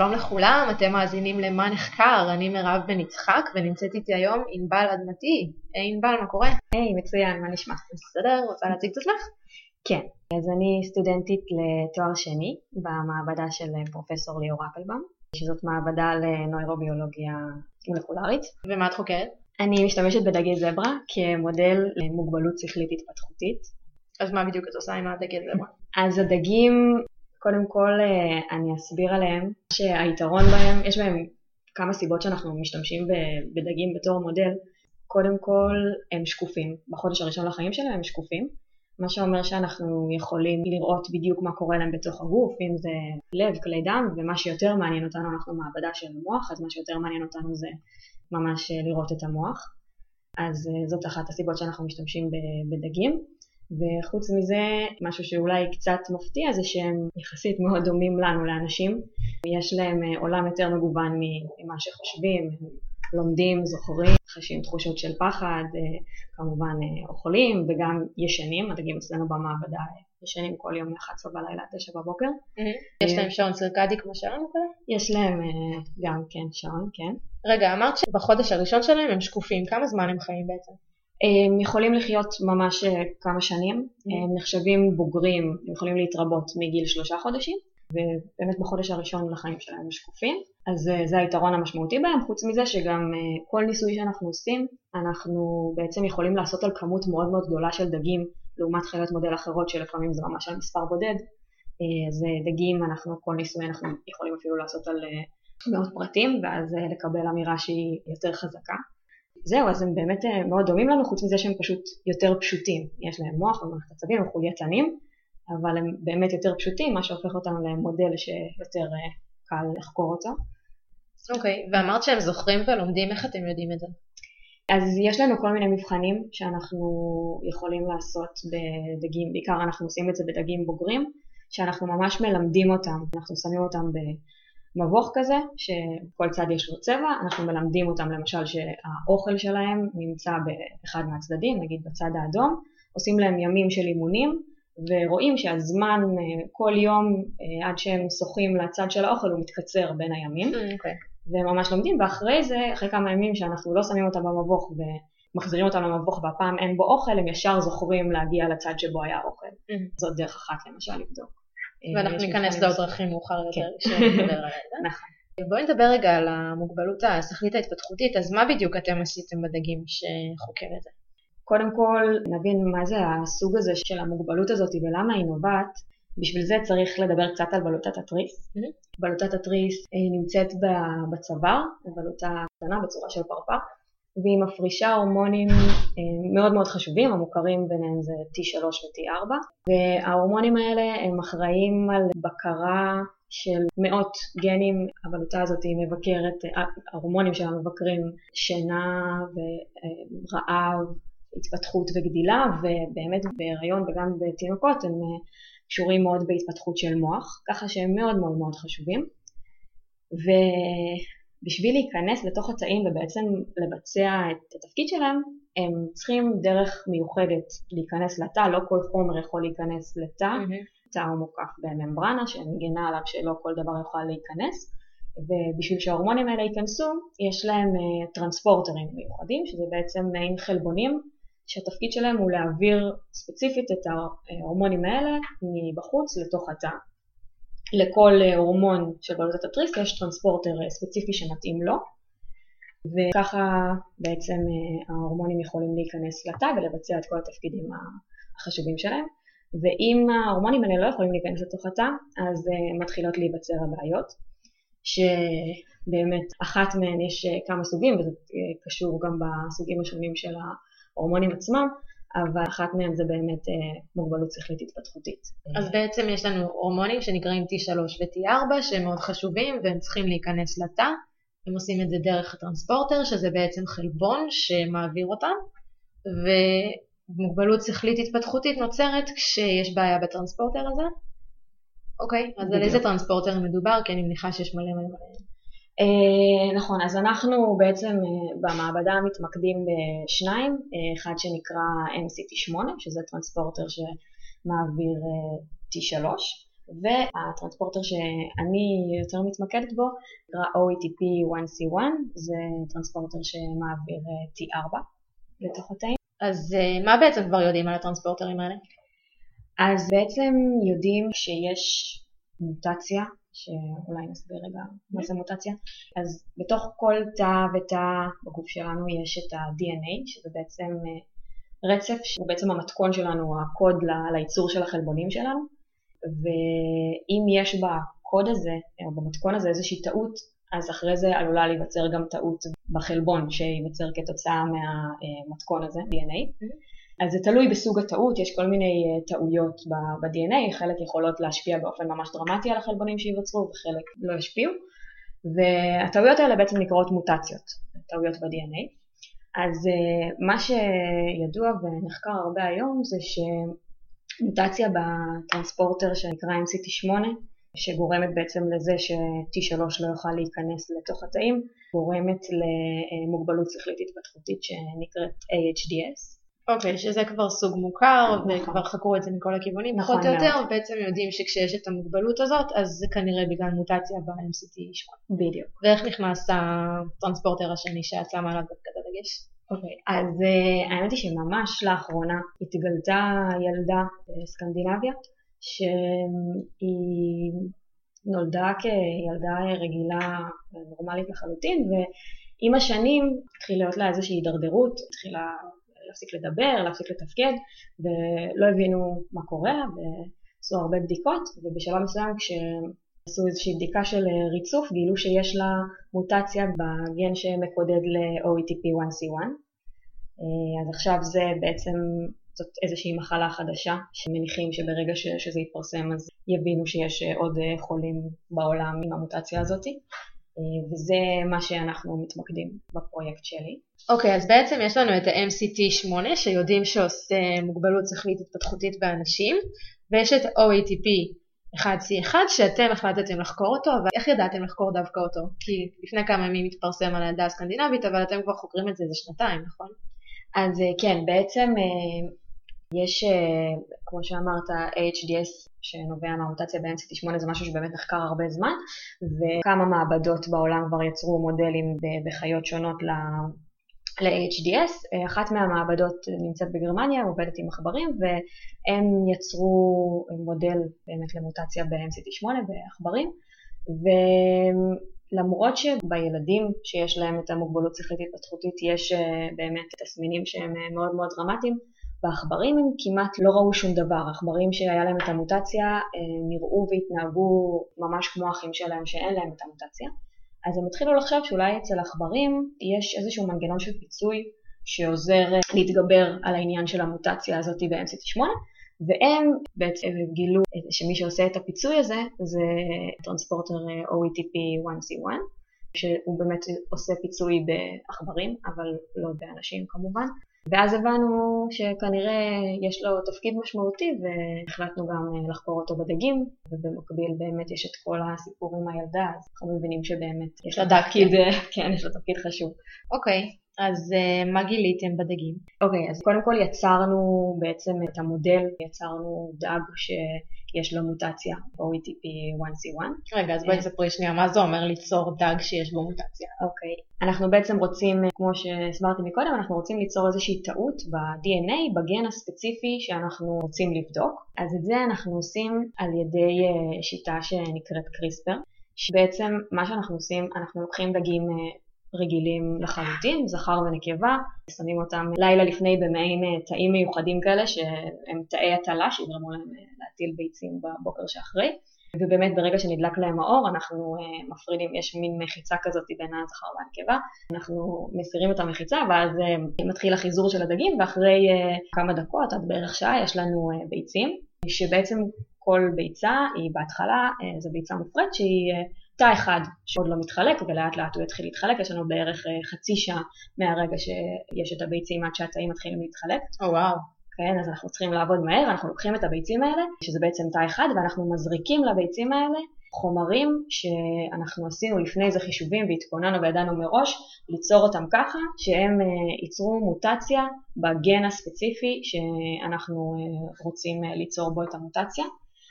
שלום לכולם, אתם מאזינים למה נחקר, אני מירב בן יצחק ונמצאת איתי היום ענבל אדמתי. היי ענבל, מה קורה? היי, מצוין, מה נשמע? בסדר, רוצה להציג את עצמך? כן, אז אני סטודנטית לתואר שני במעבדה של פרופסור ליאור אפלבאום, שזאת מעבדה לנוירוביולוגיה מולקולרית. ומה את חוקרת? אני משתמשת בדגי זברה כמודל למוגבלות שכלית התפתחותית. אז מה בדיוק את עושה עם הדגי זברה? אז הדגים, קודם כל אה, אני אסביר עליהם שהיתרון בהם, יש בהם כמה סיבות שאנחנו משתמשים בדגים בתור מודל. קודם כל הם שקופים, בחודש הראשון לחיים שלהם הם שקופים, מה שאומר שאנחנו יכולים לראות בדיוק מה קורה להם בתוך הגוף, אם זה לב, כלי דם, ומה שיותר מעניין אותנו, אנחנו מעבדה של המוח, אז מה שיותר מעניין אותנו זה ממש לראות את המוח. אז אה, זאת אחת הסיבות שאנחנו משתמשים בדגים. וחוץ מזה, משהו שאולי קצת מפתיע זה שהם יחסית מאוד דומים לנו, לאנשים. יש להם אה, עולם יותר מגוון ממה שחושבים, לומדים, זוכרים, חשים תחושות של פחד, אה, כמובן אה, אוכלים וגם ישנים, הדגים אצלנו במעבדה ישנים כל יום מ-11 בלילה עד 9 בבוקר. יש להם שעון צירקדי כמו שלנו כזה? יש להם גם כן שעון, כן. רגע, אמרת שבחודש הראשון שלהם הם שקופים, כמה זמן הם חיים בעצם? הם יכולים לחיות ממש כמה שנים, הם נחשבים בוגרים, הם יכולים להתרבות מגיל שלושה חודשים, ובאמת בחודש הראשון לחיים שלהם הם שקופים, אז זה היתרון המשמעותי בהם, חוץ מזה שגם כל ניסוי שאנחנו עושים, אנחנו בעצם יכולים לעשות על כמות מאוד מאוד גדולה של דגים, לעומת חיות מודל אחרות שלפעמים זה ממש על מספר בודד, אז דגים, אנחנו, כל ניסוי אנחנו יכולים אפילו לעשות על מאות פרטים, ואז לקבל אמירה שהיא יותר חזקה. זהו, אז הם באמת מאוד דומים לנו, חוץ מזה שהם פשוט יותר פשוטים. יש להם מוח ומערכת עצבים, הם חולייתנים, אבל הם באמת יותר פשוטים, מה שהופך אותנו למודל שיותר קל לחקור אותו. אוקיי, okay, ואמרת שהם זוכרים ולומדים, איך אתם יודעים את זה? אז יש לנו כל מיני מבחנים שאנחנו יכולים לעשות בדגים, בעיקר אנחנו עושים את זה בדגים בוגרים, שאנחנו ממש מלמדים אותם, אנחנו שמים אותם מבוך כזה, שכל צד יש לו צבע, אנחנו מלמדים אותם למשל שהאוכל שלהם נמצא באחד מהצדדים, נגיד בצד האדום, עושים להם ימים של אימונים, ורואים שהזמן כל יום עד שהם שוחים לצד של האוכל הוא מתקצר בין הימים, okay. וממש לומדים, ואחרי זה, אחרי כמה ימים שאנחנו לא שמים אותם במבוך ומחזירים אותם למבוך והפעם אין בו אוכל, הם ישר זוכרים להגיע לצד שבו היה אוכל. Mm-hmm. זאת דרך אחת למשל לבדוק. ואנחנו ניכנס לעוד דרכים מאוחר יותר כשנדבר על זה. נכון. בואי נדבר רגע על המוגבלות השכלית ההתפתחותית, אז מה בדיוק אתם עשיתם בדגים שחוקר את זה? קודם כל נבין מה זה הסוג הזה של המוגבלות הזאת ולמה היא נובעת. בשביל זה צריך לדבר קצת על בלוטת התריס. Mm-hmm. בלוטת התריס נמצאת בצוואר, בלוטה קטנה בצורה של פרפר, והיא מפרישה הורמונים אה, מאוד מאוד חשובים, המוכרים ביניהם זה T3 ו-T4, וההורמונים האלה הם אחראים על בקרה של מאות גנים, הבלוטה הזאת היא מבקרת, אה, ההורמונים שלה מבקרים שינה ורעב, התפתחות וגדילה, ובאמת בהיריון וגם בתינוקות הם אה, קשורים מאוד בהתפתחות של מוח, ככה שהם מאוד מאוד מאוד חשובים. ו... בשביל להיכנס לתוך התאים ובעצם לבצע את התפקיד שלהם, הם צריכים דרך מיוחדת להיכנס לתא, לא כל חומר יכול להיכנס לתא, mm-hmm. תא הוא מוקף בממברנה שמגינה עליו שלא כל דבר יוכל להיכנס, ובשביל שההורמונים האלה ייכנסו, יש להם uh, טרנספורטרים מיוחדים, שזה בעצם מעין חלבונים, שהתפקיד שלהם הוא להעביר ספציפית את ההורמונים האלה מבחוץ לתוך התא. לכל אה, הורמון של בלוטת התריס יש טרנספורטר אה, ספציפי שמתאים לו וככה בעצם אה, ההורמונים יכולים להיכנס לתא ולבצע את כל התפקידים החשובים שלהם ואם ההורמונים האלה לא יכולים להיכנס לתוך התא אז מתחילות להיווצר הבעיות שבאמת אחת מהן יש כמה סוגים וזה קשור גם בסוגים השונים של ההורמונים עצמם אבל אחת מהן זה באמת אה, מוגבלות שכלית התפתחותית. אז בעצם יש לנו הורמונים שנקראים T3 ו-T4 שהם מאוד חשובים והם צריכים להיכנס לתא. הם עושים את זה דרך הטרנספורטר שזה בעצם חלבון שמעביר אותם ומוגבלות שכלית התפתחותית נוצרת כשיש בעיה בטרנספורטר הזה. אוקיי, אז על איזה טרנספורטר מדובר? כי אני מניחה שיש מלא מלא מלא. אה, נכון, אז אנחנו בעצם אה, במעבדה מתמקדים בשניים, אה, אחד שנקרא MCT8, שזה טרנספורטר שמעביר T3, והטרנספורטר שאני יותר מתמקדת בו נקרא OETP1C1, זה טרנספורטר שמעביר T4 לתוך התאים. אז מה בעצם כבר יודעים על הטרנספורטרים האלה? אז בעצם יודעים שיש מוטציה שאולי נסביר רגע מה זה מוטציה. אז בתוך כל תא ותא בגוף שלנו יש את ה-DNA, שזה בעצם אה, רצף שהוא בעצם המתכון שלנו, הקוד לייצור של החלבונים שלנו, ואם יש בקוד הזה, או במתכון הזה איזושהי טעות, אז אחרי זה עלולה להיווצר גם טעות בחלבון שייווצר כתוצאה מהמתכון הזה, DNA. Mm-hmm. אז זה תלוי בסוג הטעות, יש כל מיני אה, טעויות ב-DNA, חלק יכולות להשפיע באופן ממש דרמטי על החלבונים שייווצרו וחלק לא ישפיעו, והטעויות האלה בעצם נקראות מוטציות, טעויות ב-DNA. אז אה, מה שידוע ונחקר הרבה היום זה שמוטציה בטרנספורטר שנקרא MCT8, שגורמת בעצם לזה ש-T3 לא יוכל להיכנס לתוך התאים, גורמת למוגבלות שכלית התפתחותית שנקראת AHDS. אוקיי, okay, שזה כבר סוג מוכר, נכון. וכבר חקרו את זה מכל הכיוונים, נכון פחות או יותר, ובעצם יודעים שכשיש את המוגבלות הזאת, אז זה כנראה בגלל מוטציה ב-MCT8. בדיוק. ואיך נכנס הטרנספורטר השני שאת שמה עליו דווקא את הדגש? אוקיי, okay, אז uh, האמת היא שממש לאחרונה התגלתה ילדה בסקנדינביה, שהיא נולדה כילדה רגילה נורמלית לחלוטין, ועם השנים התחילה להיות לה איזושהי הידרדרות, התחילה להפסיק לדבר, להפסיק לתפקד, ולא הבינו מה קורה, ועשו הרבה בדיקות, ובשלב מסוים כשעשו איזושהי בדיקה של ריצוף, גילו שיש לה מוטציה בגן שמקודד ל-OETP1C1. אז עכשיו זה בעצם, זאת איזושהי מחלה חדשה, שמניחים שברגע ש, שזה יתפרסם אז יבינו שיש עוד חולים בעולם עם המוטציה הזאתי. וזה מה שאנחנו מתמקדים בפרויקט שלי. אוקיי, okay, אז בעצם יש לנו את ה-MCT8 שיודעים שעושה מוגבלות שכלית התפתחותית באנשים, ויש את OATP 1C1 שאתם החלטתם לחקור אותו, ואיך ידעתם לחקור דווקא אותו? כי לפני כמה ימים התפרסם על העדה הסקנדינבית, אבל אתם כבר חוקרים את זה איזה שנתיים, נכון? אז אה, כן, בעצם אה, יש, אה, כמו שאמרת, HDS שנובע מהמוטציה ב-NCT8 זה משהו שבאמת נחקר הרבה זמן, וכמה מעבדות בעולם כבר יצרו מודלים בחיות שונות ל-HDS. אחת מהמעבדות נמצאת בגרמניה, עובדת עם עכברים, והם יצרו מודל באמת למוטציה ב-NCT8 בעכברים, ולמרות שבילדים שיש להם את המוגבלות שכלית התפתחותית יש אה, באמת תסמינים שהם אה, מאוד מאוד דרמטיים, בעכברים הם כמעט לא ראו שום דבר, עכברים שהיה להם את המוטציה אה, נראו והתנהגו ממש כמו אחים שלהם שאין להם את המוטציה. אז הם התחילו לחשוב שאולי אצל עכברים יש איזשהו מנגנון של פיצוי שעוזר אה, להתגבר על העניין של המוטציה הזאת ב-MCT8 והם בעצם גילו שמי שעושה את הפיצוי הזה זה טרנספורטר אה, OETP1C1 שהוא באמת עושה פיצוי בעכברים אבל לא באנשים כמובן ואז הבנו שכנראה יש לו תפקיד משמעותי והחלטנו גם אה, לחקור אותו בדגים ובמקביל באמת יש את כל הסיפור עם הילדה אז אנחנו מבינים שבאמת יש לה תפקיד, כן, יש לו תפקיד חשוב. אוקיי, okay. אז uh, מה גיליתם בדגים? אוקיי, okay, אז קודם כל יצרנו בעצם את המודל, יצרנו דג שיש לו מוטציה, OETP1C1. רגע, אז בואי אה, תספרי שנייה, מה זה אומר ליצור דג שיש בו מוטציה? אוקיי, okay. אנחנו בעצם רוצים, כמו שהסברתי מקודם, אנחנו רוצים ליצור איזושהי טעות ב-DNA, בגן הספציפי שאנחנו רוצים לבדוק. אז את זה אנחנו עושים על ידי שיטה שנקראת קריספר. שבעצם מה שאנחנו עושים, אנחנו לוקחים דגים רגילים לחלוטין, זכר ונקבה, שמים אותם לילה לפני במעין אה, תאים מיוחדים כאלה שהם תאי הטלה שיגרמו להם אה, להטיל ביצים בבוקר שאחרי. ובאמת ברגע שנדלק להם האור אנחנו uh, מפרידים, יש מין מחיצה כזאת בין הזכר והנקבה, אנחנו מסירים את המחיצה ואז מתחיל החיזור של הדגים ואחרי כמה דקות עד בערך שעה יש לנו ביצים, שבעצם כל ביצה היא בהתחלה, זו ביצה מופרית שהיא תא אחד שעוד לא מתחלק ולאט לאט הוא יתחיל להתחלק, יש לנו בערך אה, חצי שעה מהרגע שיש את הביצים עד שהתאים מתחילים להתחלק. או oh, וואו. Wow. כן, אז אנחנו צריכים לעבוד מהר, אנחנו לוקחים את הביצים האלה, שזה בעצם תא אחד, ואנחנו מזריקים לביצים האלה חומרים שאנחנו עשינו לפני זה חישובים והתכוננו וידענו מראש ליצור אותם ככה שהם אה, ייצרו מוטציה בגן הספציפי שאנחנו אה, רוצים ליצור בו את המוטציה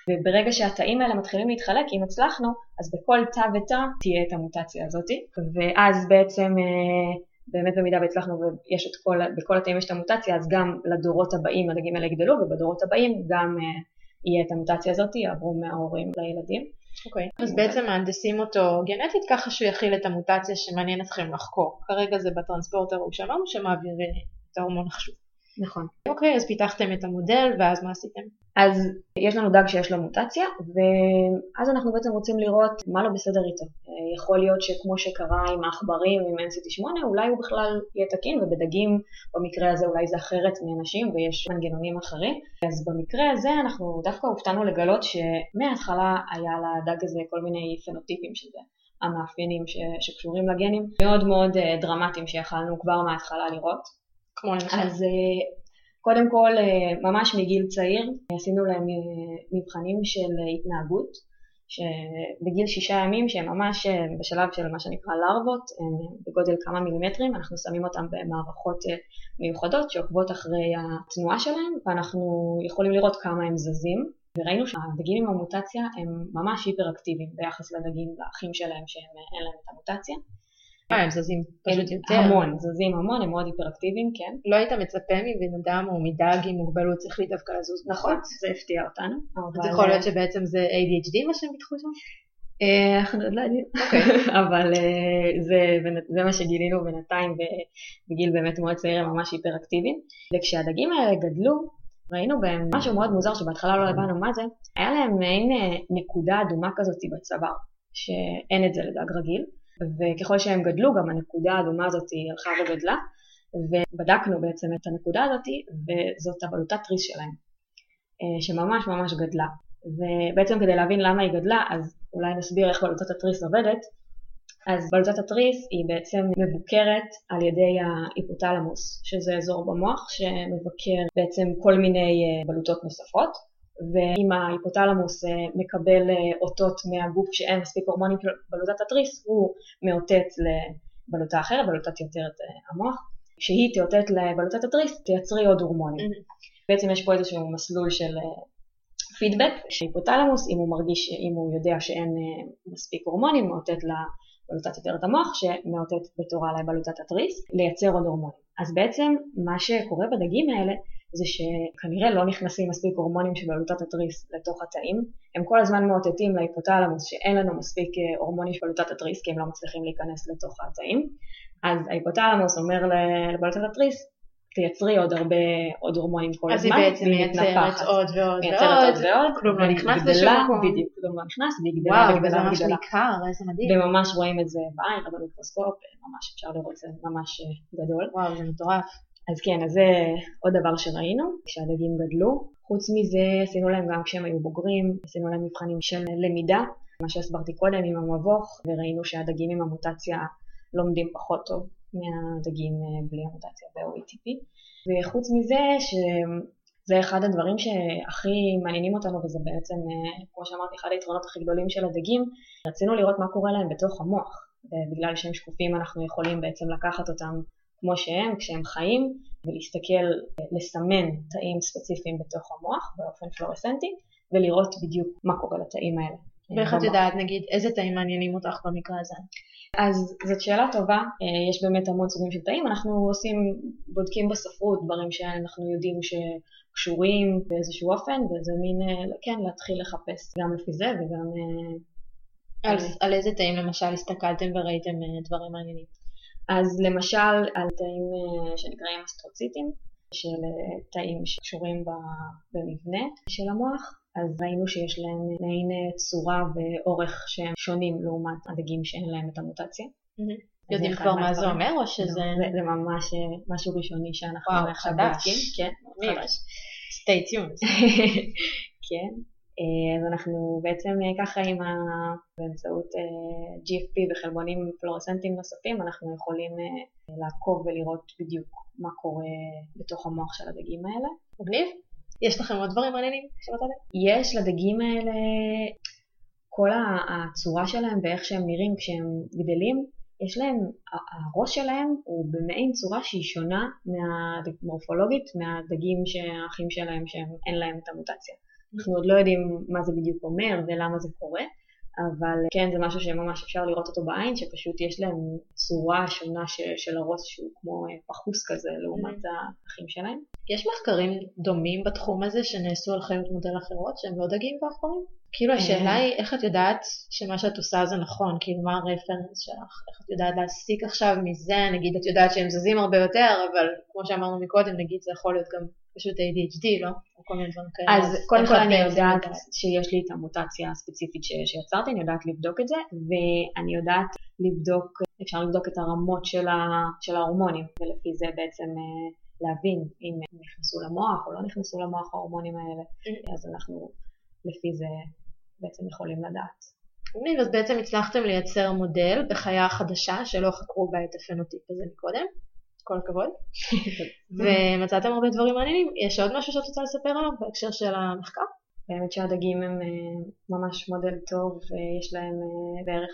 וברגע שהתאים האלה מתחילים להתחלק, אם הצלחנו, אז בכל תא ותא תהיה את המוטציה הזאת ואז בעצם באמת במידה והצלחנו ויש את כל, בכל התאים יש את המוטציה, אז גם לדורות הבאים הדגים האלה יגדלו ובדורות הבאים גם יהיה את המוטציה הזאת, יעברו מההורים לילדים. אוקיי, okay. אז בעצם מהנדסים אותו גנטית ככה שהוא יכיל את המוטציה שמעניין אתכם לחקור. כרגע זה בטרנספורטר הוא שלום שמעביר את ההורמון החשוב. נכון. אוקיי, אז פיתחתם את המודל ואז מה עשיתם? אז יש לנו דג שיש לו מוטציה, ואז אנחנו בעצם רוצים לראות מה לא בסדר איתו. יכול להיות שכמו שקרה עם העכברים, עם NCT8, אולי הוא בכלל יהיה תקין, ובדגים במקרה הזה אולי זה אחרת מאנשים ויש מנגנונים אחרים. אז במקרה הזה אנחנו דווקא הופתענו לגלות שמההתחלה היה לדג הזה כל מיני פנוטיפים של זה. המאפיינים ש, שקשורים לגנים, מאוד מאוד אה, דרמטיים שיכלנו כבר מההתחלה לראות. כמו למשל? אז אה, קודם כל, אה, ממש מגיל צעיר, עשינו להם אה, מבחנים של התנהגות, שבגיל שישה ימים, שהם ממש בשלב של מה שנקרא לרוות, הם בגודל כמה מילימטרים, אנחנו שמים אותם במערכות מיוחדות שעוקבות אחרי התנועה שלהם, ואנחנו יכולים לראות כמה הם זזים, וראינו שהדגים עם המוטציה הם ממש היפראקטיביים ביחס לדגים, לאחים שלהם שאין להם את המוטציה. אה, הם זזים פשוט יותר. המון, זזים המון, הם מאוד היפראקטיביים, כן. לא היית מצפה מבן אדם או מדג עם מוגבלות שכלית דווקא לזוז נכון, זה הפתיע אותנו. זה יכול להיות שבעצם זה ADHD מה שהם פיתחו שם? אה, אנחנו עוד לא יודעים, אוקיי. אבל אה, זה מה שגילינו בינתיים בגיל באמת מאוד צעיר הם ממש היפראקטיביים. וכשהדגים האלה גדלו, ראינו בהם משהו מאוד מוזר שבהתחלה לא הבנו מה זה, היה להם מעין נקודה אדומה כזאת בצוואר, שאין את זה לדג רגיל. וככל שהם גדלו גם הנקודה האדומה הזאת הלכה וגדלה ובדקנו בעצם את הנקודה הזאת וזאת הבלוטת תריס שלהם אה, שממש ממש גדלה. ובעצם כדי להבין למה היא גדלה אז אולי נסביר איך בלוטת התריס עובדת. אז בלוטת התריס היא בעצם מבוקרת על ידי ההיפותלמוס שזה אזור במוח שמבקר בעצם כל מיני אה, בלוטות נוספות ואם ההיפותלמוס אה, מקבל אה, אותות מהגוף שאין מספיק הורמונים בלוטת התריס, הוא מאותת לבלוטה אחרת, בלוטת יותרת אה, המוח. כשהיא תאותת לבלוטת התריס, תייצרי עוד הורמונים. Mm-hmm. בעצם יש פה איזשהו מסלול של פידבק, שהיפותלמוס, אם הוא מרגיש, אם הוא יודע שאין מספיק הורמונים, מאותת לבלוטת יותרת המוח, שמאותת בתורה לבלוטת התריס, לייצר עוד הורמונים. אז בעצם מה שקורה בדגים האלה, זה שכנראה לא נכנסים מספיק הורמונים של בלוטת התריס לתוך התאים. הם כל הזמן מאותתים להיפותלמוס שאין לנו מספיק אה, הורמונים של בלוטת התריס כי הם לא מצליחים להיכנס לתוך התאים. אז ההיפותלמוס אומר לבלוטת התריס, תייצרי עוד הרבה, עוד הורמונים כל הזמן. אז היא בעצם מייצרת עוד ועוד ועוד, ועוד, כלום לא נכנס לשום מקום. בדיוק, כלום לא נכנס, והיא גדלה וגדלה וגדלה. וואו, וזה ממש ניכר, איזה מדהים. וממש רואים את זה בעין, במיקרוסקופ, ממש אפשר לראות את זה ממש אה, גדול. וואו, זה מטורף. אז כן, אז זה עוד דבר שראינו, כשהדגים גדלו. חוץ מזה עשינו להם גם כשהם היו בוגרים, עשינו להם מבחנים של למידה, מה שהסברתי קודם עם המבוך, וראינו שהדגים עם המוטציה לומדים פחות טוב מהדגים אה, בלי המוטציה ב-OETP. וחוץ מזה, שזה אחד הדברים שהכי מעניינים אותנו, וזה בעצם, אה, כמו שאמרתי, אחד היתרונות הכי גדולים של הדגים, רצינו לראות מה קורה להם בתוך המוח, ובגלל שהם שקופים אנחנו יכולים בעצם לקחת אותם כמו שהם כשהם חיים ולהסתכל, לסמן תאים ספציפיים בתוך המוח באופן פלורסנטי ולראות בדיוק מה קורה לתאים האלה. ואיך את יודעת נגיד איזה תאים מעניינים אותך במקרה הזה? אז זאת שאלה טובה, אה, יש באמת המון סוגים של תאים, אנחנו עושים, בודקים בספרות דברים שאנחנו יודעים שקשורים באיזשהו אופן וזה מין, אה, כן, להתחיל לחפש גם לפי זה וגם... אה, על, על איזה תאים למשל הסתכלתם וראיתם דברים מעניינים? אז למשל על תאים אה, שנקראים אסטרוציטים, של אה, תאים שקשורים במבנה של המוח, אז ראינו שיש להם מעין אה, צורה ואורך שהם שונים לעומת הדגים שאין להם את המוטציה. יודעים כבר מה זה אומר או שזה... זה ממש משהו ראשוני שאנחנו עכשיו בודקים. כן, חדש. stay tuned. כן. אז אנחנו בעצם ככה עם ה... באמצעות GFP וחלבונים פלורסנטיים נוספים, אנחנו יכולים לעקוב ולראות בדיוק מה קורה בתוך המוח של הדגים האלה. מגניב. יש לכם עוד דברים מעניינים? יש לדגים האלה, כל הצורה שלהם ואיך שהם נראים כשהם גדלים, יש להם, הראש שלהם הוא במעין צורה שהיא שונה מהמורפולוגית מהדגים שהאחים שלהם שאין להם את המוטציה. אנחנו עוד לא יודעים מה זה בדיוק אומר ולמה זה קורה, אבל כן זה משהו שממש אפשר לראות אותו בעין, שפשוט יש להם צורה שונה ש, של הראש שהוא כמו אה, פחוס כזה לעומת mm-hmm. האחים שלהם. יש מחקרים דומים בתחום הזה שנעשו על חיות מודל אחרות שהם לא דגים ועכברים? כאילו השאלה היא איך את יודעת שמה שאת עושה זה נכון, כאילו מה הרפרנס שלך, איך את יודעת להסיק עכשיו מזה, נגיד את יודעת שהם זזים הרבה יותר, אבל כמו שאמרנו מקודם, נגיד זה יכול להיות גם פשוט ADHD, לא? או כל מיני דברים כאלה. אז קודם כל אני יודעת שיש לי את המוטציה הספציפית שיצרתי, אני יודעת לבדוק את זה, ואני יודעת לבדוק, אפשר לבדוק את הרמות של, ה, של ההורמונים, ולפי זה בעצם אה, להבין אם נכנסו למוח או לא נכנסו למוח ההורמונים האלה, mm-hmm. אז אנחנו לפי זה בעצם יכולים לדעת. אז בעצם הצלחתם לייצר מודל בחיה חדשה שלא חקרו בה את הפנוטיפ הזה מקודם. כל הכבוד. ומצאתם הרבה דברים מעניינים. יש עוד משהו שאת רוצה לספר עליו בהקשר של המחקר? באמת שהדגים הם אה, ממש מודל טוב, ויש להם אה, בערך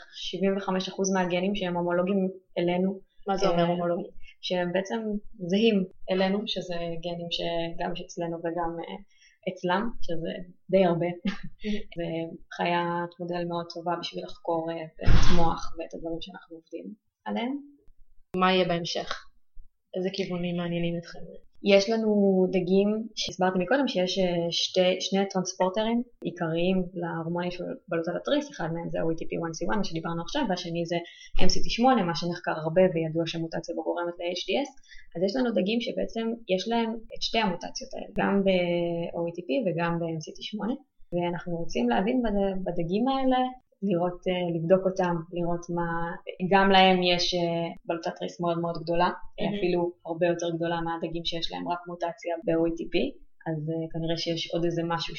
75% מהגנים שהם הומולוגים אלינו. מה זה אומר אה, הומולוגים? שהם בעצם זהים אלינו, שזה גנים שגם יש אצלנו וגם אצלם, שזה די הרבה. זה חיית מודל מאוד טובה בשביל לחקור את המוח ואת הדברים שאנחנו עובדים עליהם. מה יהיה בהמשך? איזה כיוונים מעניינים אתכם? יש לנו דגים שהסברתי מקודם שיש אה, שתי, שני טרנספורטרים עיקריים להרמוניה של בלוטת התריס, אחד מהם זה OETP1C1 מה שדיברנו עכשיו והשני זה MCT8 מה שנחקר הרבה וידוע שהמוטציה בו גורמת ל-HDS אז יש לנו דגים שבעצם יש להם את שתי המוטציות האלה גם ב-OETP וגם ב-MCT8 ואנחנו רוצים להבין בדגים האלה לראות, אה, לבדוק אותם, לראות מה, גם להם יש אה, בלוטת ריס מאוד מאוד גדולה, mm-hmm. אפילו הרבה יותר גדולה מהדגים שיש להם רק מוטציה ב-OETP, אז כנראה שיש עוד איזה משהו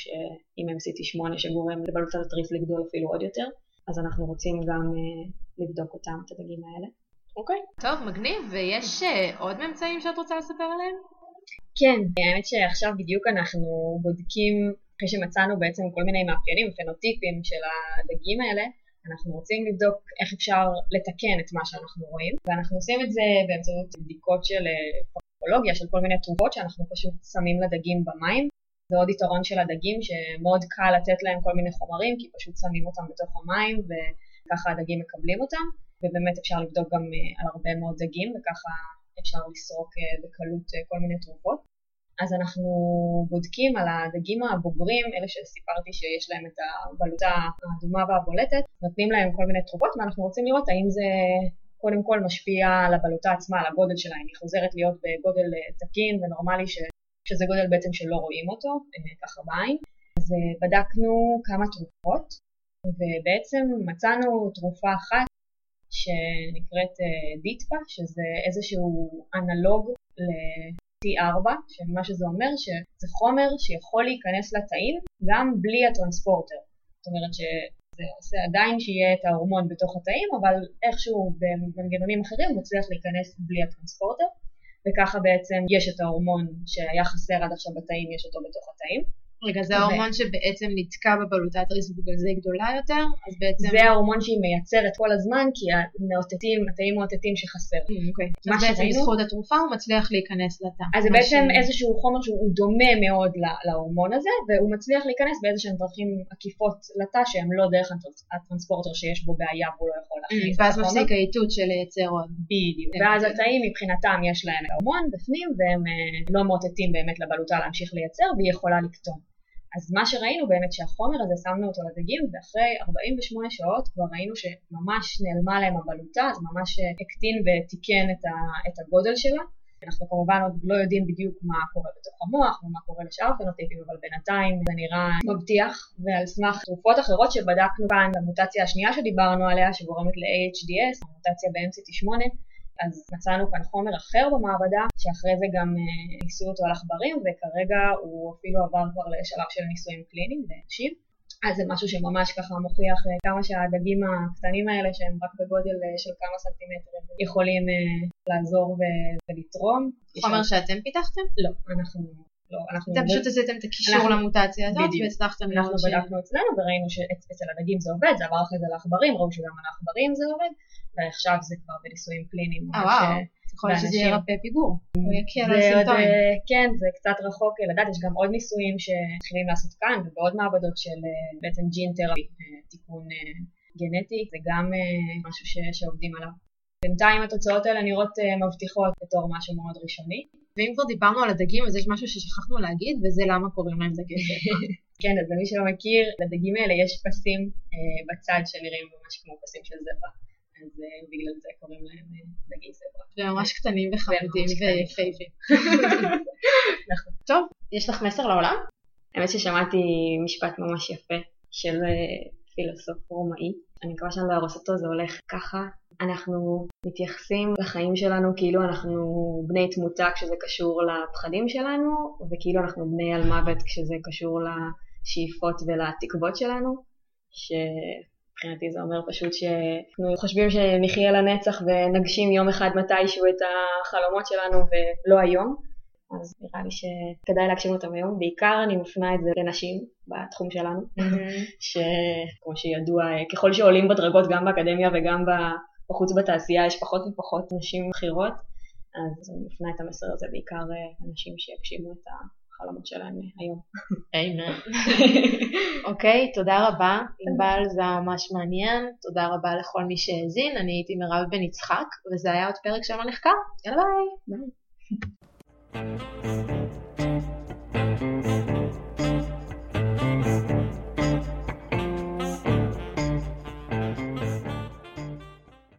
עם MCT8 שגורם לבלוטת התריס לגדול אפילו עוד יותר, אז אנחנו רוצים גם לבדוק אותם, את הדגים האלה. אוקיי, okay. טוב, מגניב, ויש עוד ממצאים שאת רוצה לספר עליהם? כן, האמת שעכשיו בדיוק אנחנו בודקים אחרי שמצאנו בעצם כל מיני מאפיינים ופנוטיפים של הדגים האלה, אנחנו רוצים לבדוק איך אפשר לתקן את מה שאנחנו רואים, ואנחנו עושים את זה באמצעות בדיקות של פרקולוגיה, של כל מיני תרופות שאנחנו פשוט שמים לדגים במים. זה עוד יתרון של הדגים שמאוד קל לתת להם כל מיני חומרים, כי פשוט שמים אותם בתוך המים וככה הדגים מקבלים אותם, ובאמת אפשר לבדוק גם אה, על הרבה מאוד דגים וככה אפשר לסרוק אה, בקלות אה, כל מיני תרופות. אז אנחנו בודקים על הדגים הבוגרים, אלה שסיפרתי שיש להם את הבלוטה האדומה והבולטת, נותנים להם כל מיני תרופות ואנחנו רוצים לראות האם זה קודם כל משפיע על הבלוטה עצמה, על הגודל שלה, אם היא חוזרת להיות בגודל תקין ונורמלי ש... שזה גודל בעצם שלא רואים אותו, אה, ככה בעין. אז אה, בדקנו כמה תרופות ובעצם מצאנו תרופה אחת שנקראת אה, דיטפה, שזה איזשהו אנלוג T4, שמה שזה אומר שזה חומר שיכול להיכנס לתאים גם בלי הטרנספורטר. זאת אומרת שזה עושה עדיין שיהיה את ההורמון בתוך התאים, אבל איכשהו במנגנונים אחרים הוא מצליח להיכנס בלי הטרנספורטר, וככה בעצם יש את ההורמון שהיה חסר עד עכשיו בתאים, יש אותו בתוך התאים. רגע, זה ההורמון שבעצם נתקע בבלוטת ריס ובגלל זה היא גדולה יותר? אז בעצם... זה ההורמון שהיא מייצרת כל הזמן, כי המאותתים, התאים מאותתים שחסר. Mm, אוקיי. אז בעצם בזכות התרופה הוא מצליח להיכנס לתא. אז זה בעצם איזשהו חומר שהוא דומה מאוד להורמון הזה, והוא מצליח להיכנס באיזשהן דרכים עקיפות לתא שהן לא דרך הטרנספורטר שיש בו בעיה והוא לא יכול להכניס. Mm, ואז מפסיק האיתות של לייצר עוד. בדיוק. ואז התאים מבחינתם יש להם ההורמון בפנים, והם אה, לא מאותתים באמת לבלוטה להמשיך לייצר, והיא יכולה לקטון. אז מה שראינו באמת שהחומר הזה שמנו אותו לדגים ואחרי 48 שעות כבר ראינו שממש נעלמה להם הבלוטה, זה ממש הקטין ותיקן את הגודל שלה. אנחנו כמובן עוד לא יודעים בדיוק מה קורה בתוך המוח ומה קורה לשאר הפנוטיפים, אבל בינתיים זה נראה מבטיח, ועל סמך תרופות אחרות שבדקנו כאן, המוטציה השנייה שדיברנו עליה שגורמת ל-AHDS, המוטציה ב-MCT8, אז מצאנו כאן חומר אחר במעבדה, שאחרי זה גם אה, ניסו אותו על עכברים, וכרגע הוא אפילו עבר כבר לשלב של ניסויים קליניים באנשים. אז זה משהו שממש ככה מוכיח אה, כמה שהדגים הקטנים האלה שהם רק בגודל אה, של כמה סנטימטרים יכולים לעזור ולתרום. חומר שאתם פיתחתם? לא, אנחנו לא, אנחנו... אתם פשוט עשיתם את הקישור למוטציה הזאת והצלחתם לראות ש... אנחנו בדקנו אצלנו וראינו שאצל הדגים זה עובד, זה עבר אחרי זה לעכברים, ראו שגם על העכברים זה עובד, ועכשיו זה כבר בניסויים קליניים. אה וואו, יכול להיות שזה ירפא פיגור, או יקל על סימפטומים. כן, זה קצת רחוק לדעת, יש גם עוד ניסויים שמתחילים לעשות כאן ובעוד מעבדות של אה, בעצם ג'ין תרפי, אה, תיקון גנטי, זה גם משהו שעובדים עליו. בינתיים התוצאות האלה נראות מבטיחות בתור משהו מאוד ראשוני. ואם כבר דיברנו על הדגים, אז יש משהו ששכחנו להגיד, וזה למה קוראים להם דגי ספר. כן, אז למי שלא מכיר, לדגים האלה יש פסים אה, בצד שנראים ממש כמו פסים של זברה. אז בגלל זה קוראים להם אה, דגי זברה. וממש קטנים וחמודים ויפהפים. נכון. טוב, יש לך מסר לעולם? האמת ששמעתי משפט ממש יפה של אה, פילוסוף רומאי. אני מקווה שאני לא ארוס אותו, זה הולך ככה. אנחנו מתייחסים לחיים שלנו כאילו אנחנו בני תמותה כשזה קשור לפחדים שלנו, וכאילו אנחנו בני על מוות כשזה קשור לשאיפות ולתקוות שלנו, שמבחינתי זה אומר פשוט שאנחנו חושבים שנחיה לנצח ונגשים יום אחד מתישהו את החלומות שלנו ולא היום. אז נראה לי שכדאי להגשים אותם היום. בעיקר אני מפנה את זה לנשים בתחום שלנו, שכמו שידוע, ככל שעולים בדרגות גם באקדמיה וגם בחוץ בתעשייה יש פחות ופחות נשים בכירות, אז אני מפנה את המסר הזה בעיקר לנשים שיגשימו את החלומות שלהם היום. אוקיי, תודה רבה. ענבל זה ממש מעניין, תודה רבה לכל מי שהאזין, אני הייתי מירב בן יצחק, וזה היה עוד פרק של נחקר. יאללה ביי. ביי.